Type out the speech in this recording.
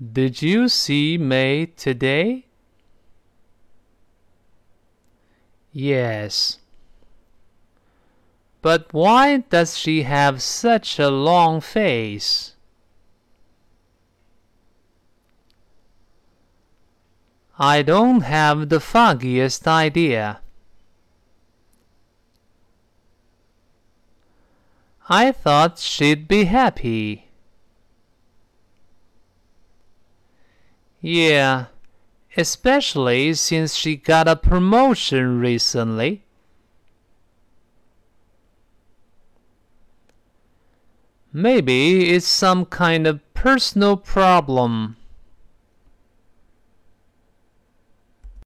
Did you see May today? Yes. But why does she have such a long face? I don't have the foggiest idea. I thought she'd be happy. Yeah, especially since she got a promotion recently. Maybe it's some kind of personal problem.